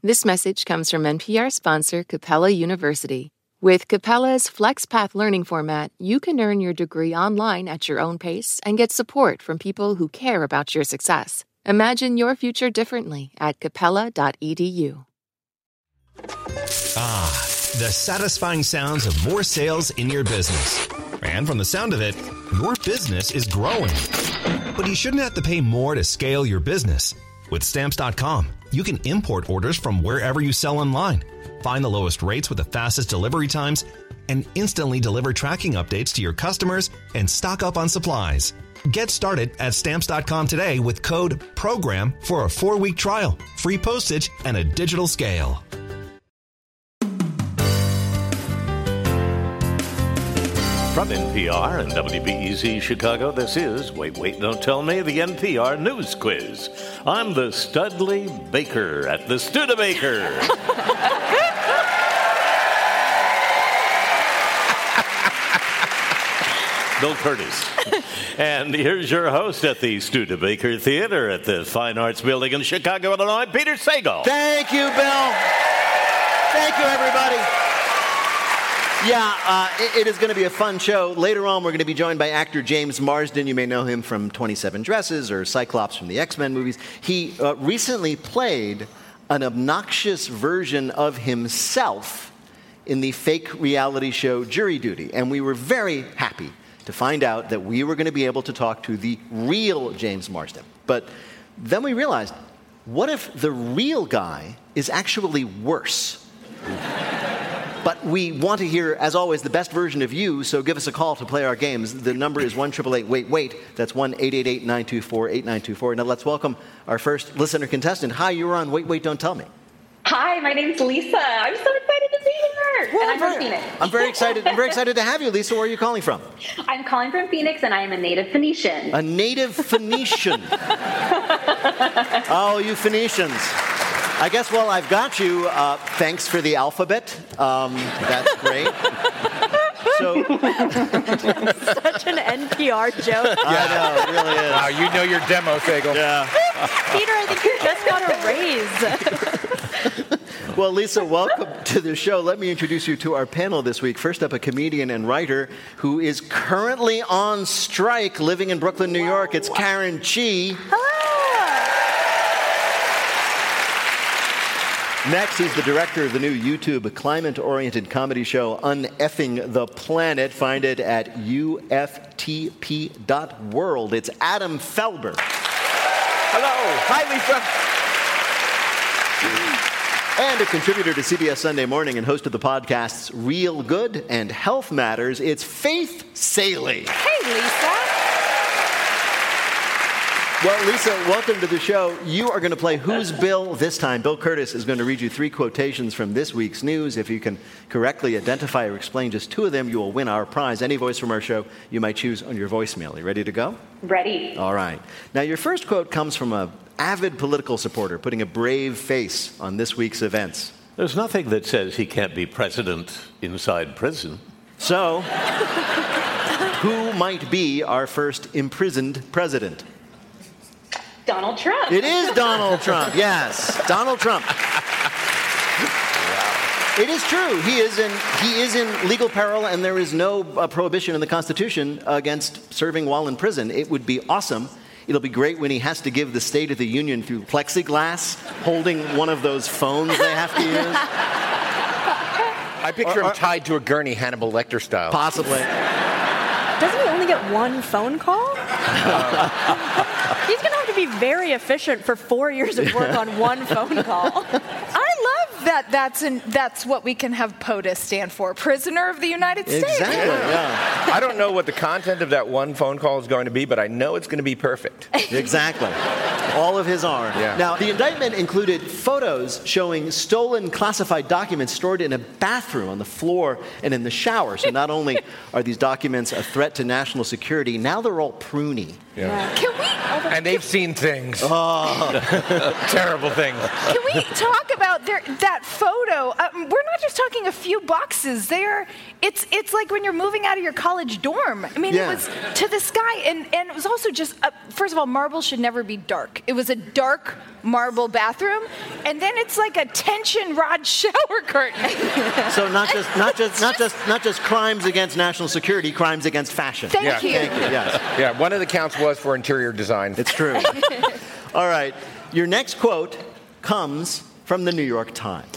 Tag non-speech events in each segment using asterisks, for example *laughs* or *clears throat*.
This message comes from NPR sponsor Capella University. With Capella's FlexPath learning format, you can earn your degree online at your own pace and get support from people who care about your success. Imagine your future differently at capella.edu. Ah, the satisfying sounds of more sales in your business. And from the sound of it, your business is growing. But you shouldn't have to pay more to scale your business. With stamps.com, you can import orders from wherever you sell online, find the lowest rates with the fastest delivery times, and instantly deliver tracking updates to your customers and stock up on supplies. Get started at stamps.com today with code PROGRAM for a four week trial, free postage, and a digital scale. From NPR and WBEZ Chicago, this is Wait, Wait, Don't Tell Me, the NPR News Quiz. I'm the Studley Baker at the Studebaker. *laughs* Bill Kurtis. and here's your host at the Studebaker Theater at the Fine Arts Building in Chicago, Illinois, Peter Sagal. Thank you, Bill. Thank you, everybody. Yeah, uh, it, it is going to be a fun show. Later on, we're going to be joined by actor James Marsden. You may know him from 27 Dresses or Cyclops from the X Men movies. He uh, recently played an obnoxious version of himself in the fake reality show Jury Duty, and we were very happy to find out that we were going to be able to talk to the real James Marsden. But then we realized what if the real guy is actually worse? But we want to hear, as always, the best version of you, so give us a call to play our games. The number is 1 Wait Wait. That's 1 888 924 8924. Now let's welcome our first listener contestant. Hi, you're on Wait Wait Don't Tell Me. Hi, my name's Lisa. I'm so excited to be here. Well, and I'm very, from Phoenix. I'm very excited. I'm very excited to have you, Lisa. Where are you calling from? *laughs* I'm calling from Phoenix, and I am a native Phoenician. A native Phoenician. *laughs* oh, you Phoenicians. I guess while I've got you, uh, thanks for the alphabet. Um, that's great. So, *laughs* Such an NPR joke. *laughs* I know, it really is. Wow, you know your demo, Sagal. Yeah. *laughs* Peter, I think you just got a raise. Well, Lisa, welcome to the show. Let me introduce you to our panel this week. First up, a comedian and writer who is currently on strike living in Brooklyn, New York. It's Karen Chee. Next, he's the director of the new YouTube climate oriented comedy show, Uneffing the Planet. Find it at uftp.world. It's Adam Felber. Hello. Hi, Lisa. And a contributor to CBS Sunday Morning and host of the podcasts Real Good and Health Matters, it's Faith Salie. Hey, Lisa. Well, Lisa, welcome to the show. You are going to play Who's Bill this time. Bill Kurtis is going to read you three quotations from this week's news. If you can correctly identify or explain just two of them, you will win our prize. Any voice from our show you might choose on your voicemail. Are You ready to go? Ready. All right. Now, your first quote comes from a avid political supporter putting a brave face on this week's events. There's nothing that says he can't be president inside prison. So, *laughs* who might be our first imprisoned president? Donald Trump. It is Donald Trump. Yes, Donald Trump. It is true. He is in he is in legal peril, and there is no uh, prohibition in the Constitution against serving while in prison. It would be awesome. It'll be great when he has to give the State of the Union through plexiglass, holding one of those phones they have to use. *laughs* I picture him tied to a gurney, Hannibal Lecter style. Possibly. Doesn't he only get one phone call? *laughs* He's going to have to be very efficient for four years of work on *laughs* one phone call. I love that that's, an, that's what we can have POTUS stand for Prisoner of the United States. Exactly. Yeah. I don't know what the content of that one phone call is going to be, but I know it's going to be perfect. *laughs* Exactly. All of his are. Yeah. Now, the indictment included photos showing stolen classified documents stored in a bathroom on the floor and in the shower. So not only *laughs* are these documents a threat to national security, now they're all pruny. Yeah. Can we, And they've seen things. Oh. *laughs* Terrible things. can we talk about their, that photo? Um, we're not just talking a few boxes. They're, it's, it's like when you're moving out of your college dorm. I mean, Yeah. it was to the sky, and, and it was also just, uh, first of all, marble should never be dark. It was a dark marble bathroom, and then it's like a tension rod *laughs* shower curtain. So not just not just not just not just crimes against national security, crimes against fashion. Thank Yeah. you. Thank you. Yes, Yeah, one of the counts was for interior design. it's true. *laughs* All right, your next quote comes from the New York Times.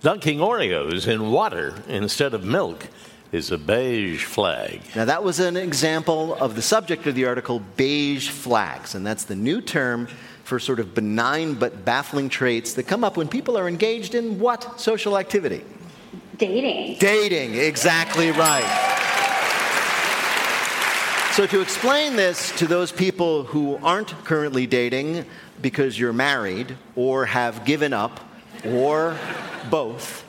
Dunking Oreos in water instead of milk is a beige flag. Now, that was an example of the subject of the article, beige flags. And that's the new term for sort of benign but baffling traits that come up when people are engaged in what social activity? Dating. Dating, exactly right. So, to explain this to those people who aren't currently dating because you're married or have given up or both,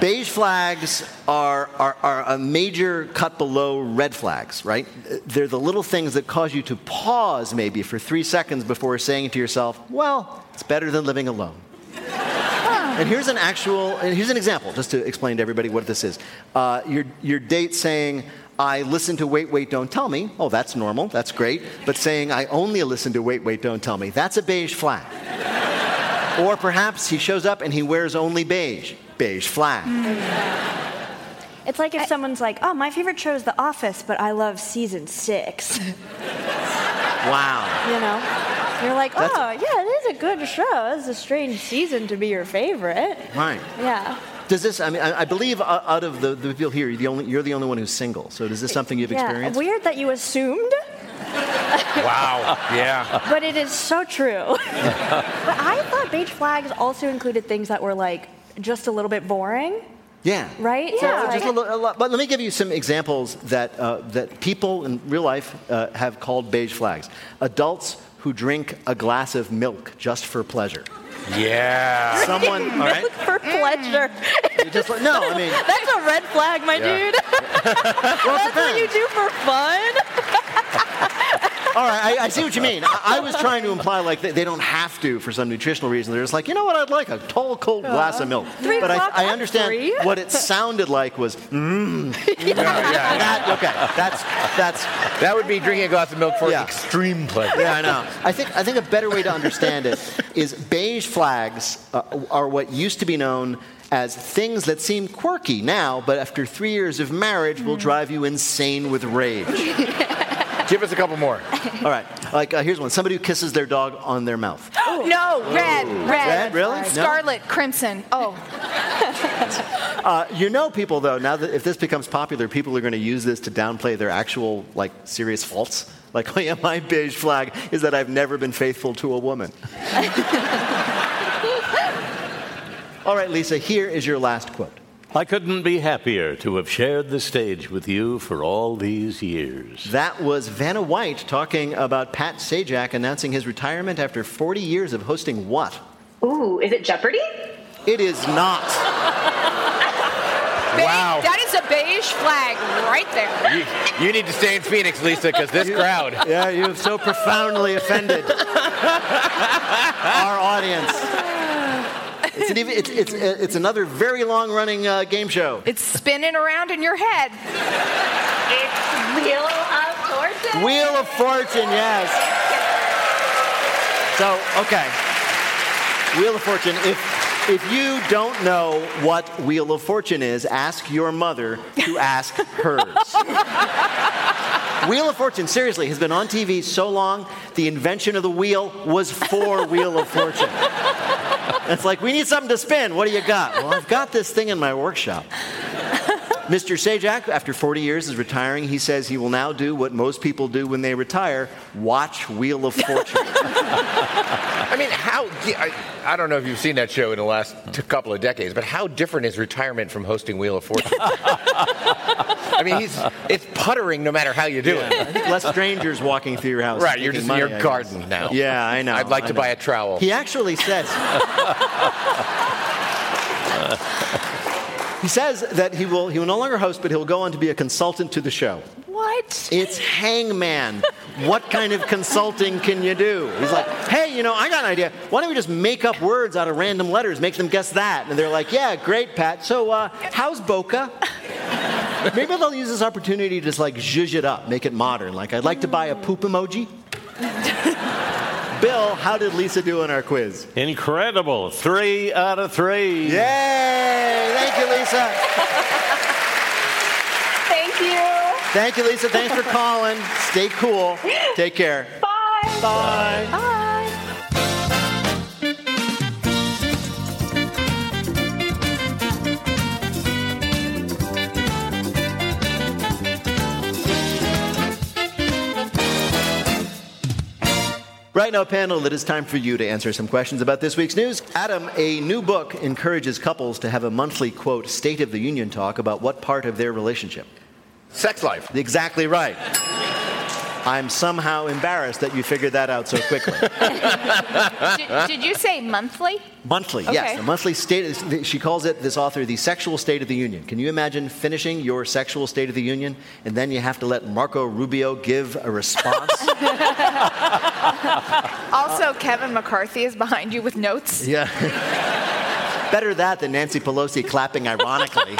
beige flags are, are, are a major cut below red flags, right? They're the little things that cause you to pause maybe for three seconds before saying to yourself, well, it's better than living alone. And here's an actual, and here's an example, just to explain to everybody what this is. Uh, your, your date saying, I listen to Wait, Wait, Don't Tell Me. Oh, that's normal, that's great. But saying, I only listen to Wait, Wait, Don't Tell Me, that's a beige flag. or perhaps he shows up and he wears only beige. Beige flag. It's like if someone's like, oh, my favorite show is The Office, but I love season six. *laughs* Wow. You know? You're like, oh, yeah, it is a good show. It's a strange season to be your favorite. Right. Yeah. Does this, I mean, I, I believe uh, out of the, the people here, you're the, only, you're the only one who's single. So is this something you've yeah. experienced? Weird that you assumed, *laughs* Wow. Yeah. but it is so true. *laughs* but I thought beige flags also included things that were like just a little bit boring, Yeah. right? So Yeah. just a little, a lot, but let me give you some examples that, uh, that people in real life uh, have called beige flags. Adults who drink a glass of milk just for pleasure. Yeah. *laughs* Someone, all right? Milk for pleasure. You Just like, no, I mean, *laughs* That's a red flag, my Yeah. dude. *laughs* That's what you do for fun. All right, I, I see what you mean. I, I was trying to imply like they, they don't have to for some nutritional reason. They're just like, you know what, I'd like a tall, cold uh-huh. glass of milk. Three but o'clock I, I understand three. what it sounded like was, mmm, *laughs* Yeah, yeah. that, okay, that's, that's, That would be drinking a glass of milk for Yeah. extreme pleasure. Yeah, I know. I think, I think a better way to understand it is beige flags uh, are what used to be known as things that seem quirky now, but after three years of marriage will mm. drive you insane with rage. *laughs* Give us a couple more. *laughs* All right, like uh, here's one somebody who kisses their dog on their mouth. *gasps* no, red, red. Red, really? No? Scarlet, crimson. Oh, *laughs* Uh, you know, people, though, now that if this becomes popular, people are going to use this to downplay their actual, like, serious faults. Like, *laughs* oh, yeah, my beige flag is that I've never been faithful to a woman. All right, Lisa, here is your last quote. I couldn't be happier to have shared the stage with you for all these years. That was Vanna White talking about Pat Sajak announcing his retirement after 40 years of hosting what? Ooh, is it Jeopardy? It is not. Wow. that is a beige flag right there. You, you need to stay in Phoenix, Lisa, because this crowd. Yeah, you have so profoundly offended *laughs* our audience. It's, an even, it's, it's, it's another very long running uh, game show. It's spinning around in your head. It's Wheel of Fortune. Wheel of Fortune, yes. So, okay. Wheel of Fortune. If, if you don't know what Wheel of Fortune is, ask your mother to ask hers. *laughs* Wheel of Fortune, seriously, has been on TV so long, the invention of the wheel was for Wheel of Fortune. It's like, we need something to spin. What do you got? Well, I've got this thing in my workshop. Mr. Sajak, after 40 years, is retiring. He says he will now do what most people do when they retire watch Wheel of Fortune. *laughs* I mean, how? I, I don't know if you've seen that show in the last couple of decades, but how different is retirement from hosting Wheel of Fortune? *laughs* I mean, he's it's puttering no matter how you do I it. think less strangers walking through your house. Right, you're just in your I garden guess. now. Yeah, I know. I'd like I to know. buy a trowel. He actually says. *laughs* he says that he will, he will no longer host, but he'll go on to be a consultant to the show. What? It's hangman. what kind of consulting can you do? He's like, hey, you know, I got an idea. Why don't we just make up words out of random letters, make them guess that? And they're like, yeah, great, Pat. So, uh, how's Boca? Maybe they'll use this opportunity to just like zhuzh it up, make it modern. Like, I'd like to buy a poop emoji. Bill, how did Lisa do in our quiz? Incredible. Three out of three. Yay! Thank you, Lisa. *laughs* Thank you. Thank you, Lisa. Thanks for calling. Stay cool. Take care. Bye. Bye. Bye. Right now, panel, it is time for you to answer some questions about this week's news. Adam, a new book encourages couples to have a monthly, quote, State of the Union talk about what part of their relationship. Sex life. Exactly right. I'm somehow embarrassed that you figured that out so quickly. *laughs* did, did you say monthly? monthly, Okay. yes. A monthly state, she calls it, this author, the sexual state of the union. Can you imagine finishing your sexual state of the union and then you have to let Marco Rubio give a response? *laughs* Also, Kevin McCarthy is behind you with notes. yeah. *laughs* Better that than Nancy Pelosi clapping ironically.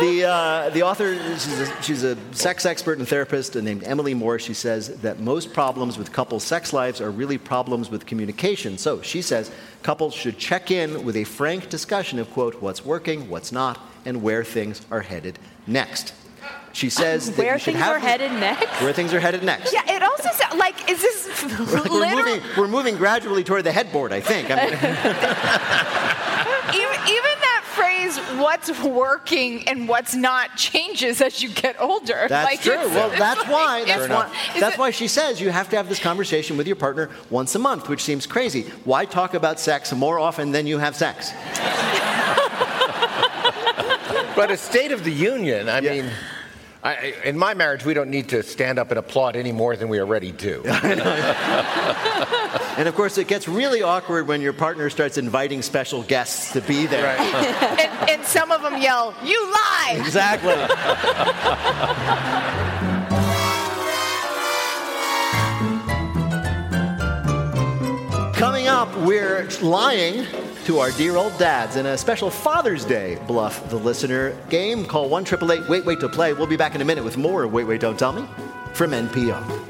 The, uh, the author, she's a, she's a sex expert and therapist named Emily Morse. She says that most problems with couples' sex lives are really problems with communication. So she says couples should check in with a frank discussion of, quote, what's working, what's not, and where things are headed next. She says that Where things have are headed next? Where things are headed next. Yeah, it also sounds like, is this *laughs* We're literal? moving, we're moving gradually toward the headboard, I think. I mean, *laughs* *laughs* even, even that phrase, what's working and what's not, changes as you get older. That's Like, true. it's- Well, it's that's like- why. it's- That's why. That's it- why she says you have to have this conversation with your partner once a month, which seems crazy. Why talk about sex more often than you have sex? *laughs* But a State of the Union, I Yeah. mean, I, I- in my marriage, we don't need to stand up and applaud any more than we already do. *laughs* *laughs* And of course, it gets really awkward when your partner starts inviting special guests to be there. *laughs* and, and some of them yell, "You lie!" Exactly. Coming up, we're lying to our dear old dads in a special Father's Day Bluff the Listener game. Call 1 888 Wait Wait to Play. We'll be back in a minute with more Wait Wait Don't Tell Me from NPR.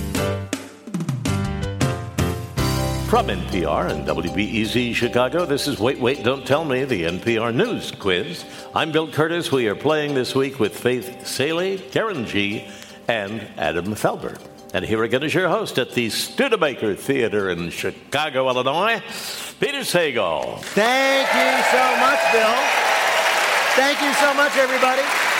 From NPR and WBEZ Chicago, this is Wait, Wait, Don't Tell Me, the NPR News Quiz. I'm Bill Kurtis. We are playing this week with Faith Salie, Karen Chee., and Adam Felber. And here again is your host at the Studebaker Theater in Chicago, Illinois, Peter Sagal. Thank you so much, Bill. Thank you so much, everybody.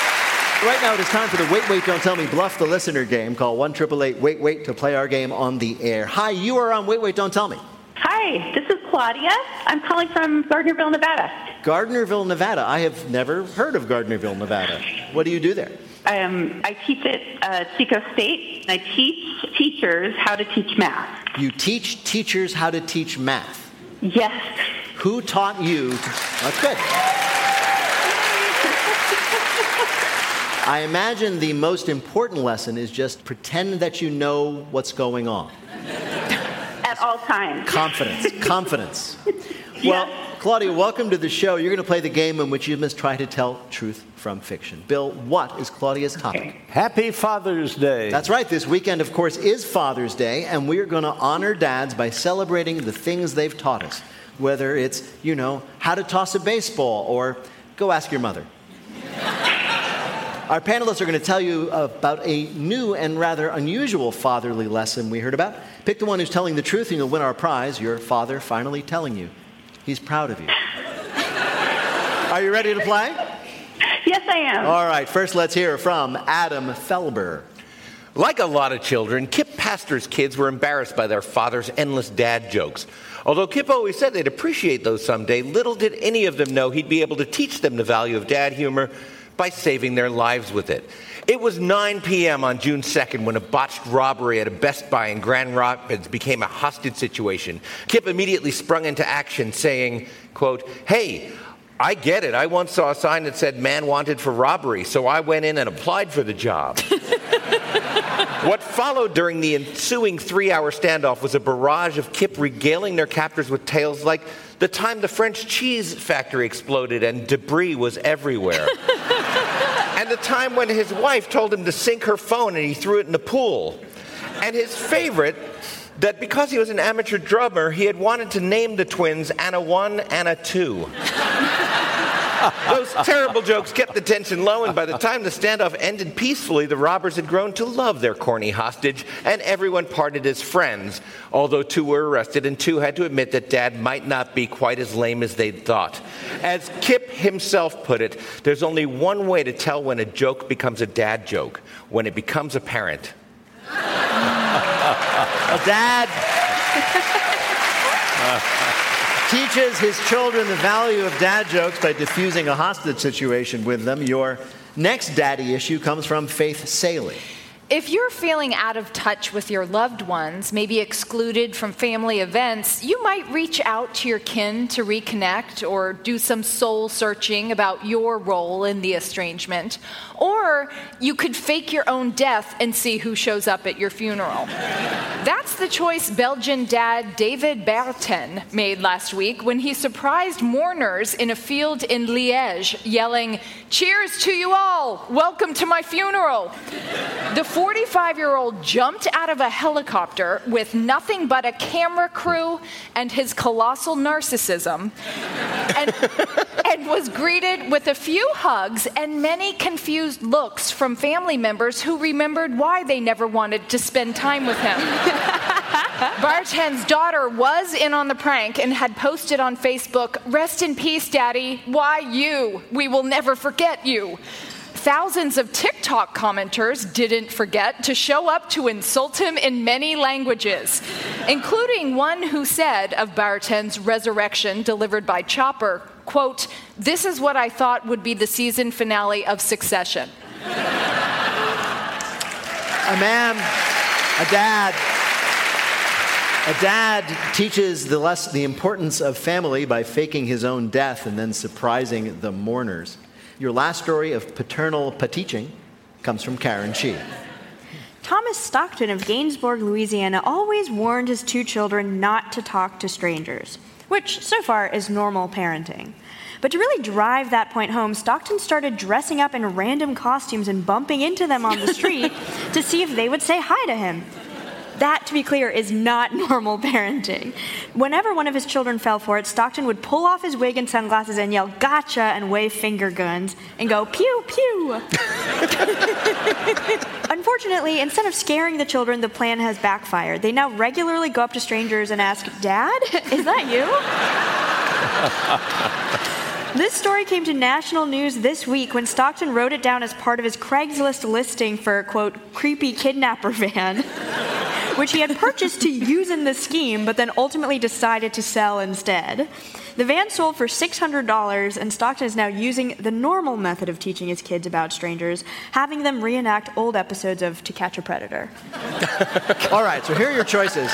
Right now, it is time for the Wait, Wait, Don't Tell Me Bluff the Listener game. Call 1 Wait, Wait to play our game on the air. Hi, you are on Wait, Wait, Don't Tell Me. Hi, this is Claudia. I'm calling from Gardnerville, Nevada. Gardnerville, Nevada. I have never heard of Gardnerville, Nevada. What do you do there? Um, I teach at uh, Chico State. I teach teachers how to teach math. You teach teachers how to teach math. Yes. Who taught you? To, that's good. I imagine the most important lesson is just pretend that you know what's going on. At all times. Confidence. *laughs* Confidence. Well, Claudia, welcome to the show. You're going to play the game in which you must try to tell truth from fiction. Bill, what is Claudia's topic? Happy Father's Day. That's right. This weekend, of course, is Father's Day, and we're going to honor dads by celebrating the things they've taught us. Whether it's, you know, how to toss a baseball or go ask your mother. Our panelists are going to tell you about a new and rather unusual fatherly lesson we heard about. Pick the one who's telling the truth and you'll win our prize. Your father finally telling you. He's proud of you. *laughs* Are you ready to play? Yes, I am. All right, first let's hear from Adam Felber. Like a lot of children, Kip Pastor's kids were embarrassed by their father's endless dad jokes. Although Kip always said they'd appreciate those someday, little did any of them know he'd be able to teach them the value of dad humor by saving their lives with it. It was 9 p.m. on June 2nd when a botched robbery at a Best Buy in Grand Rapids became a hostage situation. Kip immediately sprung into action saying, quote, "Hey, I get it. I once saw a sign that said man wanted for robbery, so I went in and applied for the job. *laughs* what followed during the ensuing three hour standoff was a barrage of Kip regaling their captors with tales like the time the French cheese factory exploded and debris was everywhere. *laughs* and the time when his wife told him to sink her phone and he threw it in the pool. And his favorite, that because he was an amateur drummer, he had wanted to name the twins Anna 1, Anna 2. *laughs* *laughs* Those terrible jokes kept the tension low, and by the time the standoff ended peacefully, the robbers had grown to love their corny hostage, and everyone parted as friends. Although two were arrested, and two had to admit that Dad might not be quite as lame as they'd thought. As Kip himself put it, there's only one way to tell when a joke becomes a dad joke when it becomes apparent. *laughs* A dad *laughs* teaches his children the value of dad jokes by diffusing a hostage situation with them. Your next daddy issue comes from Faith Salie. If you're feeling out of touch with your loved ones, maybe excluded from family events, you might reach out to your kin to reconnect or do some soul searching about your role in the estrangement. Or you could fake your own death and see who shows up at your funeral. That's the choice Belgian dad David Baerten made last week when he surprised mourners in a field in Liège, yelling, Cheers to you all! Welcome to my funeral! The 45 year old jumped out of a helicopter with nothing but a camera crew and his colossal narcissism and, and was greeted with a few hugs and many confused looks from family members who remembered why they never wanted to spend time with him. *laughs* Baerten's daughter was in on the prank and had posted on Facebook, Rest in peace, Daddy. Why you? We will never forget you. Thousands of TikTok commenters didn't forget to show up to insult him in many languages, including one who said of Baerten's resurrection delivered by Chopper, quote, This is what I thought would be the season finale of Succession. A man, a dad, a dad teaches the, less, the importance of family by faking his own death and then surprising the mourners. Your last story of paternal teaching comes from Karen Chee. Thomas Stockton of Gainsbourg, Louisiana, always warned his two children not to talk to strangers, which so far is normal parenting. But to really drive that point home, Stockton started dressing up in random costumes and bumping into them on the *laughs* street to see if they would say hi to him. That, to be clear, is not *laughs* normal parenting. Whenever one of his children fell for it, Stockton would pull off his wig and sunglasses and yell, gotcha, and wave finger guns and go, pew, pew. *laughs* Unfortunately, instead of scaring the children, the plan has backfired. They now regularly go up to strangers and ask, Dad, is that you? *laughs* This story came to national news this week when Stockton wrote it down as part of his Craigslist listing for, quote, creepy kidnapper van, which he had purchased to use in the scheme, but then ultimately decided to sell instead. The van sold for $600, and Stockton is now using the normal method of teaching his kids about strangers, having them reenact old episodes of To Catch a Predator. *laughs* All right, so here are your choices.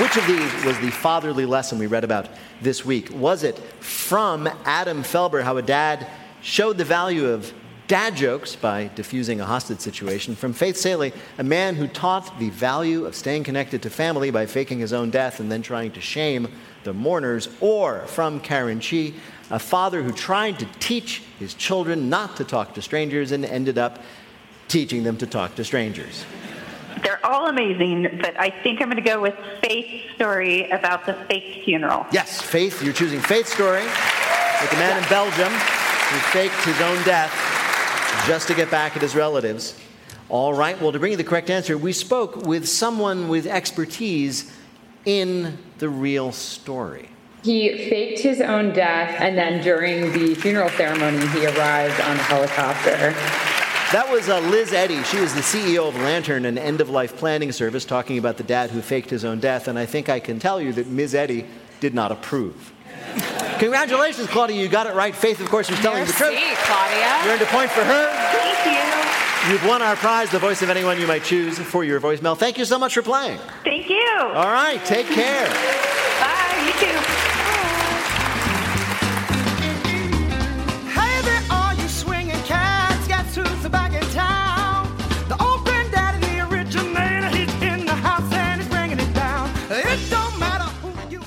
Which of these was the fatherly lesson we read about this week? Was it from Adam Felber, how a dad showed the value of dad jokes by diffusing a hostage situation? From Faith Salie, a man who taught the value of staying connected to family by faking his own death and then trying to shame the mourners? Or from Karen Chee, a father who tried to teach his children not to talk to strangers and ended up teaching them to talk to strangers? They're all amazing, but I think I'm going to go with Faith's story about the fake funeral. Yes, Faith, you're choosing Faith's story, like the man in Belgium. who faked his own death just to get back at his relatives. All right, well, to bring you the correct answer, we spoke with someone with expertise in the real story. He faked his own death, and then during the funeral ceremony, he arrived on a helicopter. That was uh, Liz Eddy. She was the CEO of Lantern, an end of life planning service, talking about the dad who faked his own death. And I think I can tell you that Ms. Eddy did not approve. Congratulations, Claudia. You got it right. Faith, of course, was telling the truth. Claudia. You earned a point for her. Thank you. You've won our prize, the voice of anyone you might choose for your voicemail. Thank you so much for playing. Thank you. All right, take care. Bye. You too.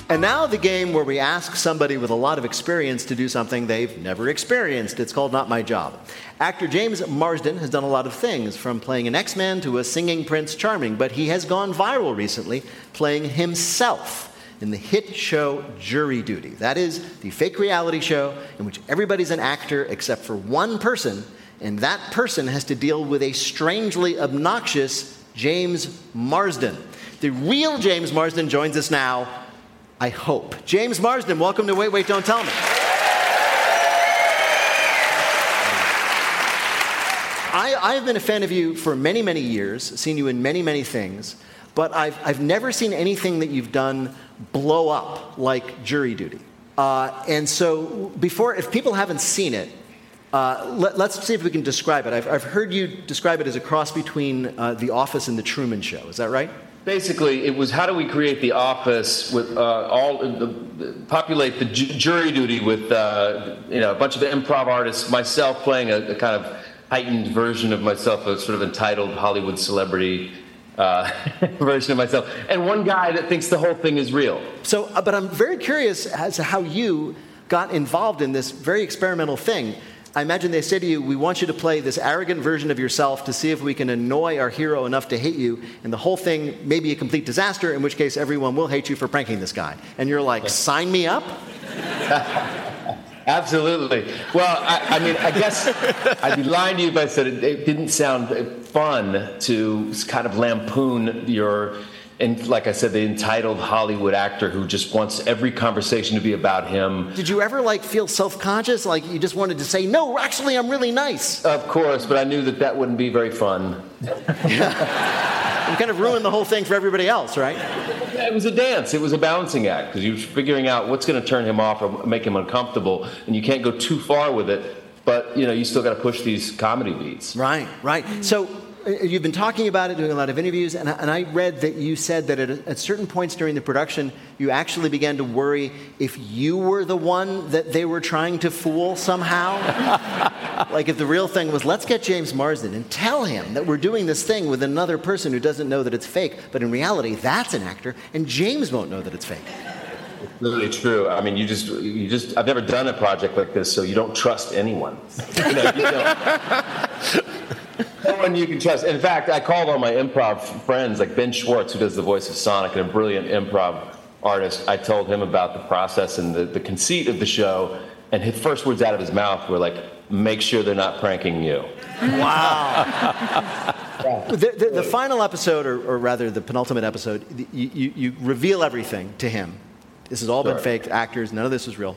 And now the game where we ask somebody with a lot of experience to do something they've never experienced. It's called Not My Job. Actor James Marsden has done a lot of things, from playing an X-Man to a singing Prince Charming, but he has gone viral recently playing himself in the hit show Jury Duty. That is the fake reality show in which everybody's an actor except for one person, and that person has to deal with a strangely obnoxious James Marsden. The real James Marsden joins us now. I hope. James Marsden, welcome to Wait, Wait, Don't Tell Me. I, I've been a fan of you for many, many years, seen you in many, many things, but I've, I've never seen anything that you've done blow up like jury duty. Uh, and so, before, if people haven't seen it, uh, let, us see if we can describe it. I've, I've heard you describe it as a cross between uh, The Office and The Truman Show. Is that right? Basically, it was how do we create the office with uh, all populate the ju- jury duty with uh, you know a bunch of improv artists, myself playing a, a kind of heightened version of myself, a sort of entitled Hollywood celebrity uh, *laughs* version of myself, and one guy that thinks the whole thing is real. So, uh, but I'm very curious as to how you got involved in this very experimental thing. I imagine they say to you, We want you to play this arrogant version of yourself to see if we can annoy our hero enough to hate you, and the whole thing may be a complete disaster, in which case everyone will hate you for pranking this guy. And you're like, Sign me up? *laughs* Absolutely. Well, I, I, mean, I guess I'd be lying to you if I said it, it, didn't sound fun to kind of lampoon your, and like I said, the entitled Hollywood actor who just wants every conversation to be about him. Did you ever like feel self-conscious, like you just wanted to say, "No, actually, I'm really nice"? Of course, but I knew that that wouldn't be very fun. *laughs* you kind of ruined the whole thing for everybody else, right? It was a dance. It was a balancing act because you were figuring out what's going to turn him off or make him uncomfortable, and you can't go too far with it. But you know, you still got to push these comedy beats. Right, right. So Uh, you've been talking about it, doing a lot of interviews, and I, and I read that you said that at, at, certain points during the production, you actually began to worry if you were the one that they were trying to fool somehow. *laughs* like if the real thing was, let's get James Marsden and tell him that we're doing this thing with another person who doesn't know that it's fake, but in reality, that's an actor, and James won't know that it's fake. It's literally true. I mean, you just, you just, I've never done a project like this, so you don't trust anyone. *laughs* you know, you no one you can trust. In fact, I called all my improv friends, like Ben Schwartz, who does the voice of Sonic and a brilliant improv artist. I told him about the process and the, the conceit of the show, and his first words out of his mouth were like, make sure they're not pranking you. Wow. *laughs* the, the, the, final episode, or, or, rather the penultimate episode, you, you, you, reveal everything to him. This has all sure. been faked, actors, none of this is real.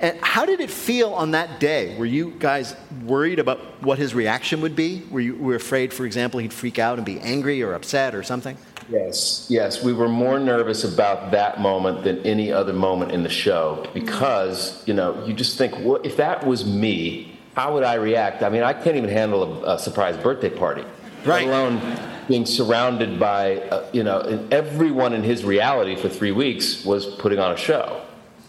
And how did it feel on that day? Were you guys worried about what his reaction would be? Were you were afraid, for example, he'd freak out and be angry or upset or something? Yes, yes. We were more nervous about that moment than any other moment in the show because, you know, you just think, well, if that was me, how would I react? I mean, I can't even handle a, a surprise birthday party, right. let alone being surrounded by, uh, you know, everyone in his reality for three weeks was putting on a show.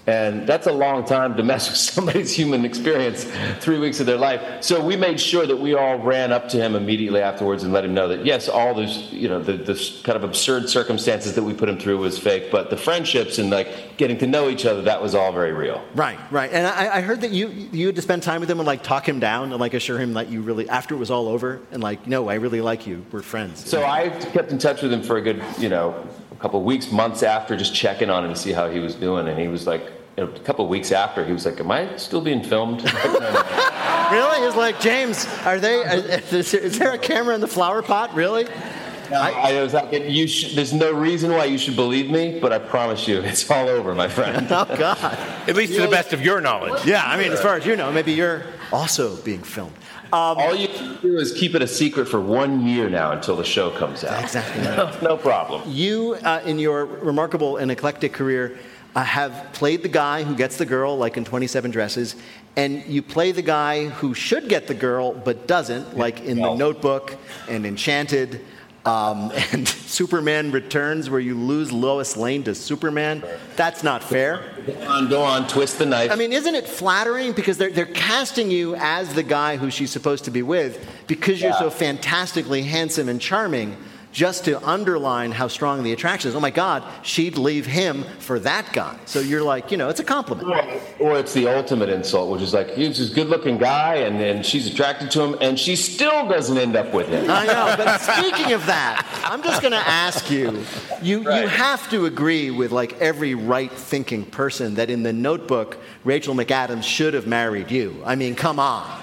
And that's a long time to mess with *laughs* somebody's human experience, three weeks of their life. So we made sure that we all ran up to him immediately afterwards and let him know that yes, all those you know the, the kind of absurd circumstances that we put him through was fake, but the friendships and like getting to know each other that was all very real. Right, right. And I, I heard that you you had to spend time with him and like talk him down and like assure him that you really after it was all over and like no, I really like you. We're friends. So I kept in touch with him for a good you know a couple of weeks, months after, just checking on him to see how he was doing, and he was like you know, a couple of weeks after, he was like, "Am I still being filmed?" *laughs* Really? He's like, James, are they? Is there, is there a camera in the flower pot? Really? I, was like, you should, there's no reason why you should believe me, but I promise you, it's all over, my friend. *laughs* oh God! At least to the best of your knowledge. Yeah, I mean, as far as you know, maybe you're also being filmed. Um, all you can do is keep it a secret for one year now until the show comes out. Exactly. *laughs* No, no problem. You, uh, in your remarkable and eclectic career, uh, have played the guy who gets the girl, like in 27 Dresses, and you play the guy who should get the girl but doesn't, like in The Notebook and Enchanted. Um, *laughs* and Superman Returns, where you lose Lois Lane to Superman. That's not fair. Go on, go on, twist the knife. I mean, isn't it flattering? Because they're, they're casting you as the guy who she's supposed to be with because you're Yeah. so fantastically handsome and charming, just to underline how strong the attraction is. Oh my God, she'd leave him for that guy. So you're like, you know, it's a compliment. Or it's the ultimate insult, which is like, he's this good looking guy, and then she's attracted to him, and she still doesn't end up with him. I know, but speaking of that, I'm just going to ask you, you, you have to agree with like every right-thinking person that in the notebook, Rachel McAdams should have married you. I mean, come on.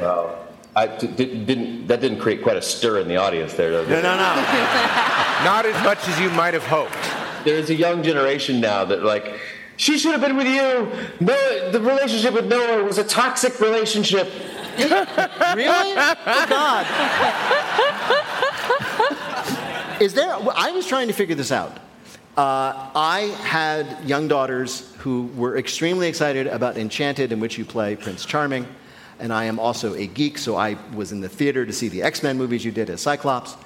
Well, I d- didn't, didn't, that didn't create quite a stir in the audience there, though. No, no, no. *laughs* Not as much as you might have hoped. There's a young generation now that, like, she should have been with you. No, the relationship with Noah was a toxic relationship. *laughs* really? Oh, God. Is there? I was trying to figure this out. Uh, I had young daughters who were extremely excited about Enchanted, in which you play Prince Charming. And I am also a geek, so I was in the theater to see the X Men movies you did as Cyclops.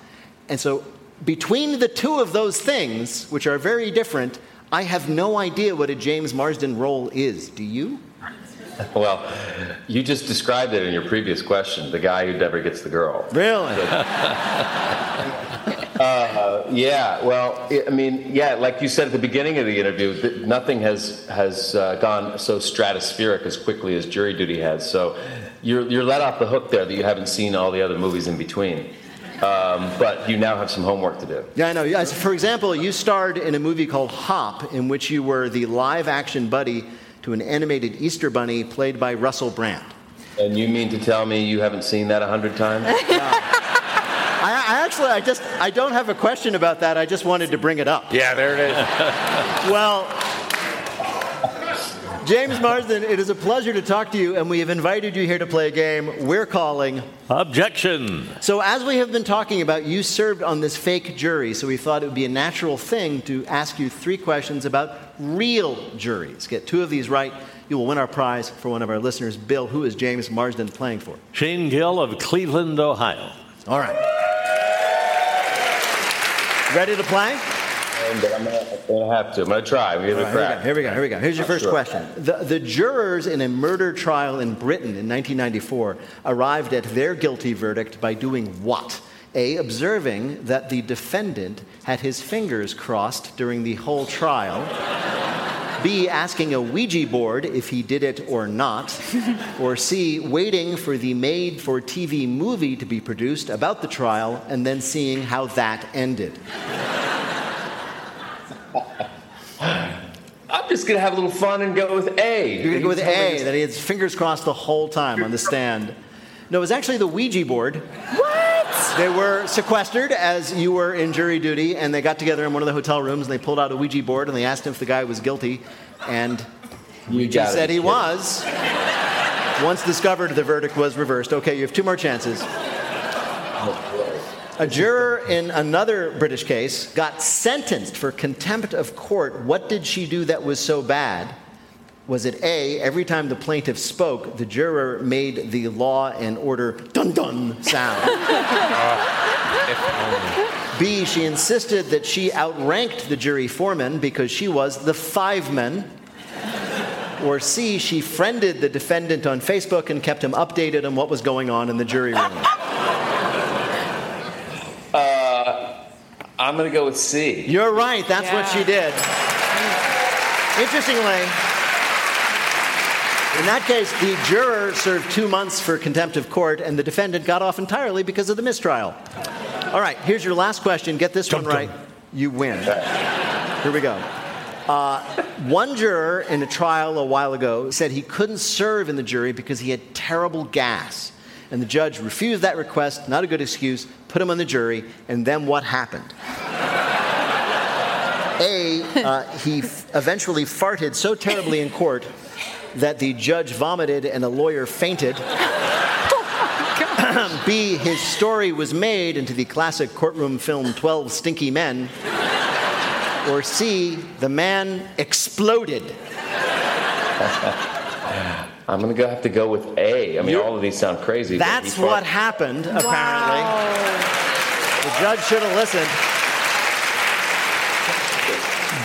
And so, between the two of those things, which are very different, I have no idea what a James Marsden role is. Do you? *laughs* Well, you just described it in your previous question the guy who never gets the girl. Really? *laughs* Uh, yeah, well, I I mean, yeah, like you said at the beginning of the interview, th- nothing has has uh, gone so stratospheric as quickly as Jury Duty has. So you're you're let off the hook there that you haven't seen all the other movies in between. Um, but you now have some homework to do. Yeah, I know. Yes, for example, you starred in a movie called Hop, in which you were the live action buddy to an animated Easter bunny played by Russell Brand. And you mean to tell me you haven't seen that a hundred times? *laughs* I, I actually, I just, I don't have a question about that. I just wanted to bring it up. Yeah, there it is. well, James Marsden, it is a pleasure to talk to you, and we have invited you here to play a game we're calling Objection. So, as we have been talking about, you served on this fake jury, so we thought it would be a natural thing to ask you three questions about real juries. Get two of these right, you will win our prize for one of our listeners. Bill, who is James Marsden playing for? Shane Gill of Cleveland, Ohio. All right. Ready to play? But I'm gonna, I'm gonna have to. I'm gonna try. I'm gonna give it a All right, crack. here we go. Here we go. Here we go. Here's your Not first sure. question. The, the jurors in a murder trial in Britain in 1994 arrived at their guilty verdict by doing what? A. Observing that the defendant had his fingers crossed during the whole trial. B. Asking a Ouija board if he did it or not. Or C. Waiting for the made for TV movie to be produced about the trial and then seeing how that ended. *laughs* I'm just gonna have a little fun and go with A. You're going to go with A, that he had his fingers crossed the whole time on the stand. No, it was actually the Ouija board. What? They were sequestered as you were in jury duty, and they got together in one of the hotel rooms, and they pulled out a Ouija board, and they asked him if the guy was guilty, and Ouija gotta said he was. Once discovered, the verdict was reversed. Okay, you have two more chances. A juror in another British case got sentenced for contempt of court. What did she do that was so bad? Was it A, every time the plaintiff spoke, the juror made the law and order dun dun sound? *laughs* Uh, B, she insisted that she outranked the jury foreman because she was the five men. Or C, she friended the defendant on Facebook and kept him updated on what was going on in the jury room. I'm gonna go with C. You're right, that's what she did. Interestingly, in that case, the juror served two months for contempt of court, and the defendant got off entirely because of the mistrial. All right, here's your last question. Get this one right. You win. Here we go. Uh, one juror in a trial a while ago said he couldn't serve in the jury because he had terrible gas. And the judge refused that request, not a good excuse, put him on the jury, and then what happened? A, uh, he f- eventually farted so terribly in court that the judge vomited and a lawyer fainted. *laughs* *clears throat* B, his story was made into the classic courtroom film 12 Stinky Men. Or C, the man exploded. *laughs* *sighs* I'm going to go have to go with A. I mean, all of these sound crazy. That's he fought- what happened, apparently. The judge should have listened.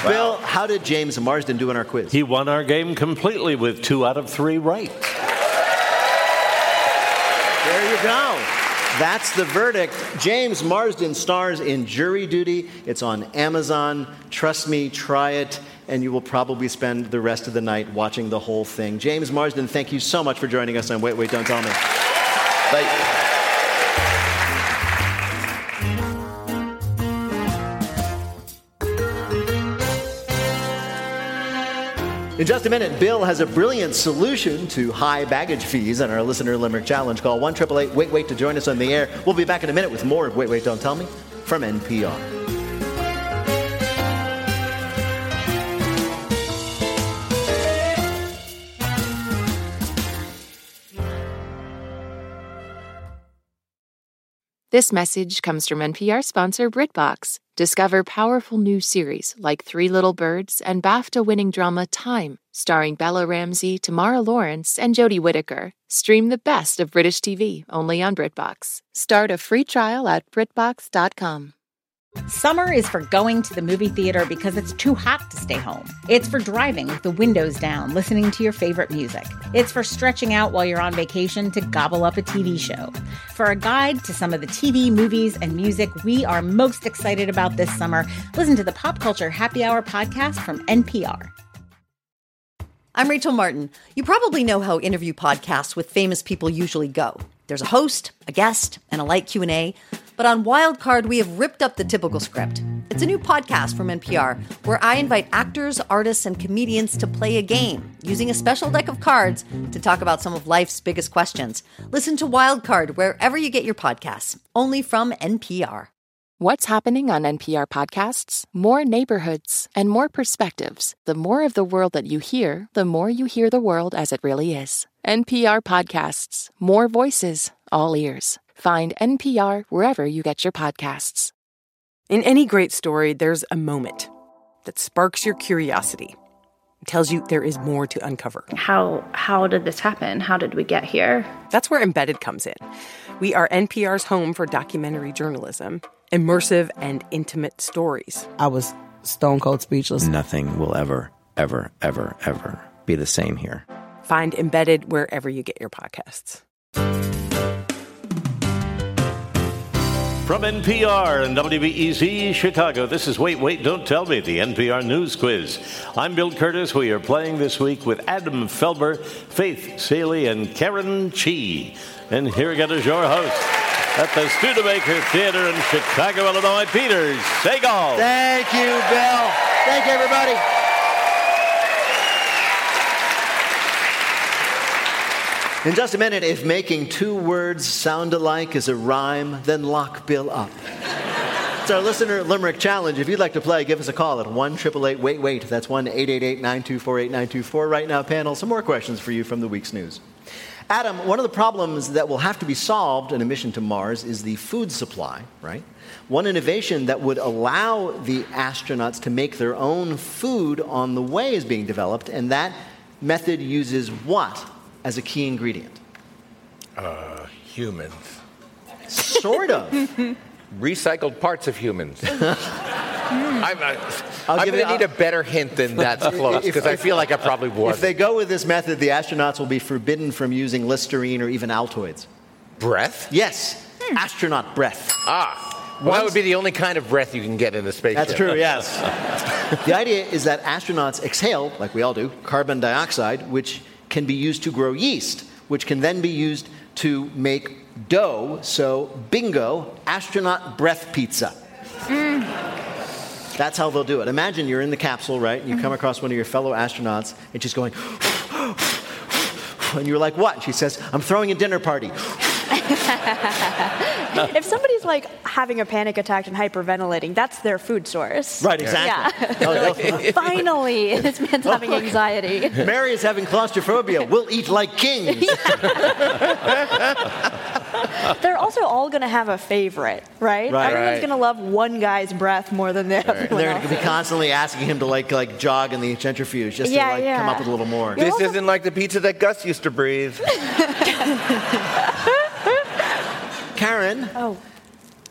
Bill, how did James Marsden do in our quiz? He won our game completely with two out of three right. There you go. That's the verdict. James Marsden stars in Jury Duty. It's on Amazon. Trust me, try it, and you will probably spend the rest of the night watching the whole thing. James Marsden, thank you so much for joining us on Wait, Wait, Don't Tell Me. In just a minute, Bill has a brilliant solution to high baggage fees on our listener limerick challenge. Call 1 Wait Wait to join us on the air. We'll be back in a minute with more of Wait Wait Don't Tell Me from NPR. This message comes from NPR sponsor BritBox. Discover powerful new series like Three Little Birds and BAFTA winning drama Time, starring Bella Ramsey, Tamara Lawrence, and Jodie Whittaker. Stream the best of British TV only on BritBox. Start a free trial at BritBox.com. Summer is for going to the movie theater because it's too hot to stay home. It's for driving with the windows down, listening to your favorite music. It's for stretching out while you're on vacation to gobble up a TV show. For a guide to some of the TV, movies, and music we are most excited about this summer, listen to the Pop Culture Happy Hour podcast from NPR. I'm Rachel Martin. You probably know how interview podcasts with famous people usually go. There's a host, a guest, and a light Q&A. But on Wildcard, we have ripped up the typical script. It's a new podcast from NPR where I invite actors, artists, and comedians to play a game using a special deck of cards to talk about some of life's biggest questions. Listen to Wildcard wherever you get your podcasts, only from NPR. What's happening on NPR podcasts? More neighborhoods and more perspectives. The more of the world that you hear, the more you hear the world as it really is. NPR podcasts, more voices, all ears. Find NPR wherever you get your podcasts. In any great story, there's a moment that sparks your curiosity, tells you there is more to uncover. How how did this happen? How did we get here? That's where Embedded comes in. We are NPR's home for documentary journalism, immersive and intimate stories. I was stone cold speechless. Nothing will ever, ever, ever, ever be the same here. Find Embedded wherever you get your podcasts. From NPR and WBEZ Chicago, this is Wait, Wait, Don't Tell Me, the NPR News Quiz. I'm Bill Kurtis. We are playing this week with Adam Felber, Faith Salie, and Karen Chee. And here again is your host at the Studebaker Theater in Chicago, Illinois, Peter Sagal. Thank you, Bill. Thank you, everybody. In just a minute, if making two words sound alike is a rhyme, then lock Bill up. It's our listener limerick challenge. If you'd like to play, give us a call at 1 888 Wait Wait. That's 1 888 924 8924. Right now, panel, some more questions for you from the week's news. Adam, one of the problems that will have to be solved in a mission to Mars is the food supply, right? One innovation that would allow the astronauts to make their own food on the way is being developed, and that method uses what as a key ingredient? Uh, humans. Sort of. *laughs* Recycled parts of humans. *laughs* I'm, I, I'll I'm give going you- to need a better hint than that's *laughs* close because I feel like I probably was. If they go with this method, the astronauts will be forbidden from using Listerine or even Altoids. Breath? Yes, astronaut breath. Ah. Well, that would be the only kind of breath you can get in a spaceship. That's true, yes. the idea is that astronauts exhale, like we all do, carbon dioxide, which can be used to grow yeast, which can then be used to make dough. So, bingo, astronaut breath pizza. Mm. That's how they'll do it. Imagine you're in the capsule, right? And you come mm-hmm. across one of your fellow astronauts, and she's going, and you're like, what? And she says, I'm throwing a dinner party. *laughs* if somebody's like having a panic attack and hyperventilating, that's their food source. Right, exactly. Yeah. *laughs* Oh, *laughs* Finally, this man's oh. having anxiety. *laughs* Mary is having claustrophobia. We'll eat like kings. They're also all going to have a favorite, right? Right. Everyone's Right. going to love one guy's breath more than the other. They're going to be constantly asking him to like like jog in the centrifuge just Yeah, to like yeah. come up with a little more. This isn't like the pizza that Gus used to breathe. Karen. Oh.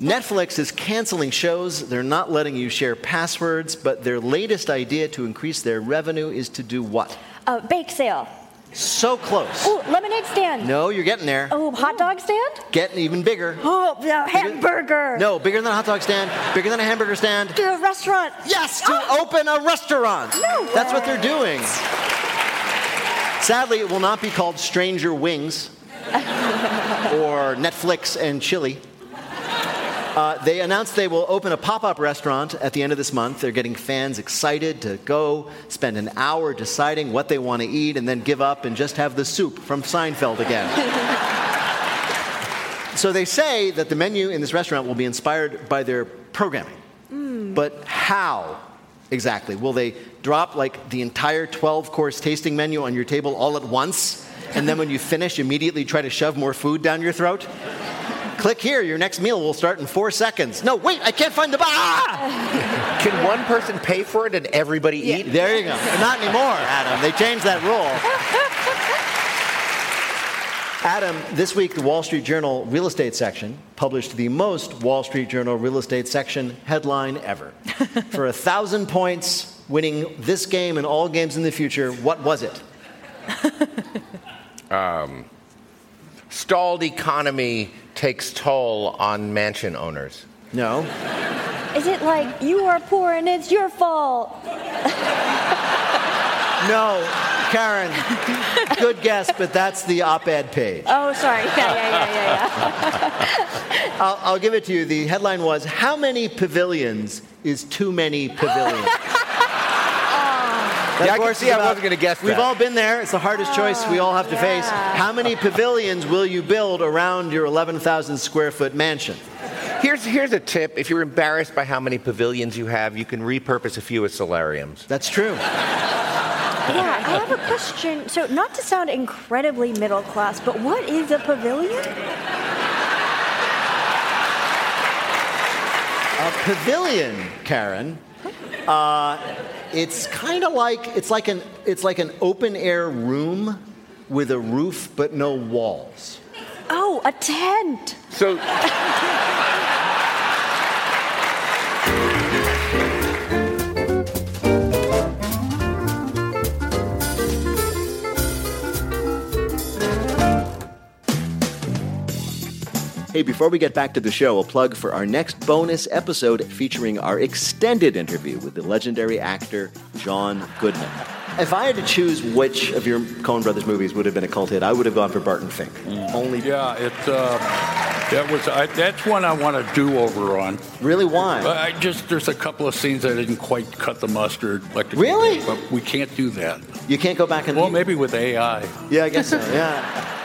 Netflix is canceling shows. They're not letting you share passwords, but their latest idea to increase their revenue is to do what? Uh, bake sale. So close. Oh, lemonade stand. No, you're getting there. Oh, hot dog stand. Getting even bigger. Oh, yeah, hamburger. No, bigger than a hot dog stand, bigger than a hamburger stand. To a restaurant. Yes, to open a restaurant. No That's what they're doing. Sadly, it will not be called Stranger Wings *laughs* or Netflix and Chili. Uh, they announced they will open a pop up restaurant at the end of this month. They're getting fans excited to go spend an hour deciding what they want to eat and then give up and just have the soup from Seinfeld again. *laughs* so they say that the menu in this restaurant will be inspired by their programming. But how exactly? Will they drop like the entire 12 course tasting menu on your table all at once? And then when you finish, immediately try to shove more food down your throat? Click here, your next meal will start in four seconds. No, wait, I can't find the. Ah! Can one person pay for it and everybody eat? There you go. Not anymore, Adam. They changed that rule. Adam, this week the Wall Street Journal real estate section published the most Wall Street Journal real estate section headline ever. *laughs* For a thousand points, winning this game and all games in the future, what was it? *laughs* Um, stalled economy takes toll on mansion owners. No. Is it like you are poor and it's your fault? No, Karen. Good guess, but that's the op-ed page. Oh, sorry. Yeah, yeah, yeah, yeah, *laughs* I'll, I'll give it to you. The headline was How many pavilions is too many pavilions? *laughs* That, Yeah, I of course, see is I wasn't gonna guess We've that. all been there. It's the hardest choice we all have to face. How many pavilions will you build around your 11,000 square foot mansion? Here's, here's a tip. If you're embarrassed by how many pavilions you have, you can repurpose a few as solariums. That's true. Yeah, I have a question. So, not to sound incredibly middle class, but what is a pavilion? A pavilion, Karen. Uh, it's kind of like it's like an it's like an open air room with a roof but no walls. Oh, a tent. So. Hey, before we get back to the show, a plug for our next bonus episode featuring our extended interview with the legendary actor John Goodman. If I had to choose which of your Coen Brothers movies would have been a cult hit, I would have gone for Barton Fink. Only Yeah, it. Uh, that was. I, that's one I want to do over on. Really? Why? I just there's a couple of scenes I didn't quite cut the mustard. Like the, Really? But we can't do that. You can't go back and. Well, maybe with AI. Yeah, I guess so. Yeah. *laughs*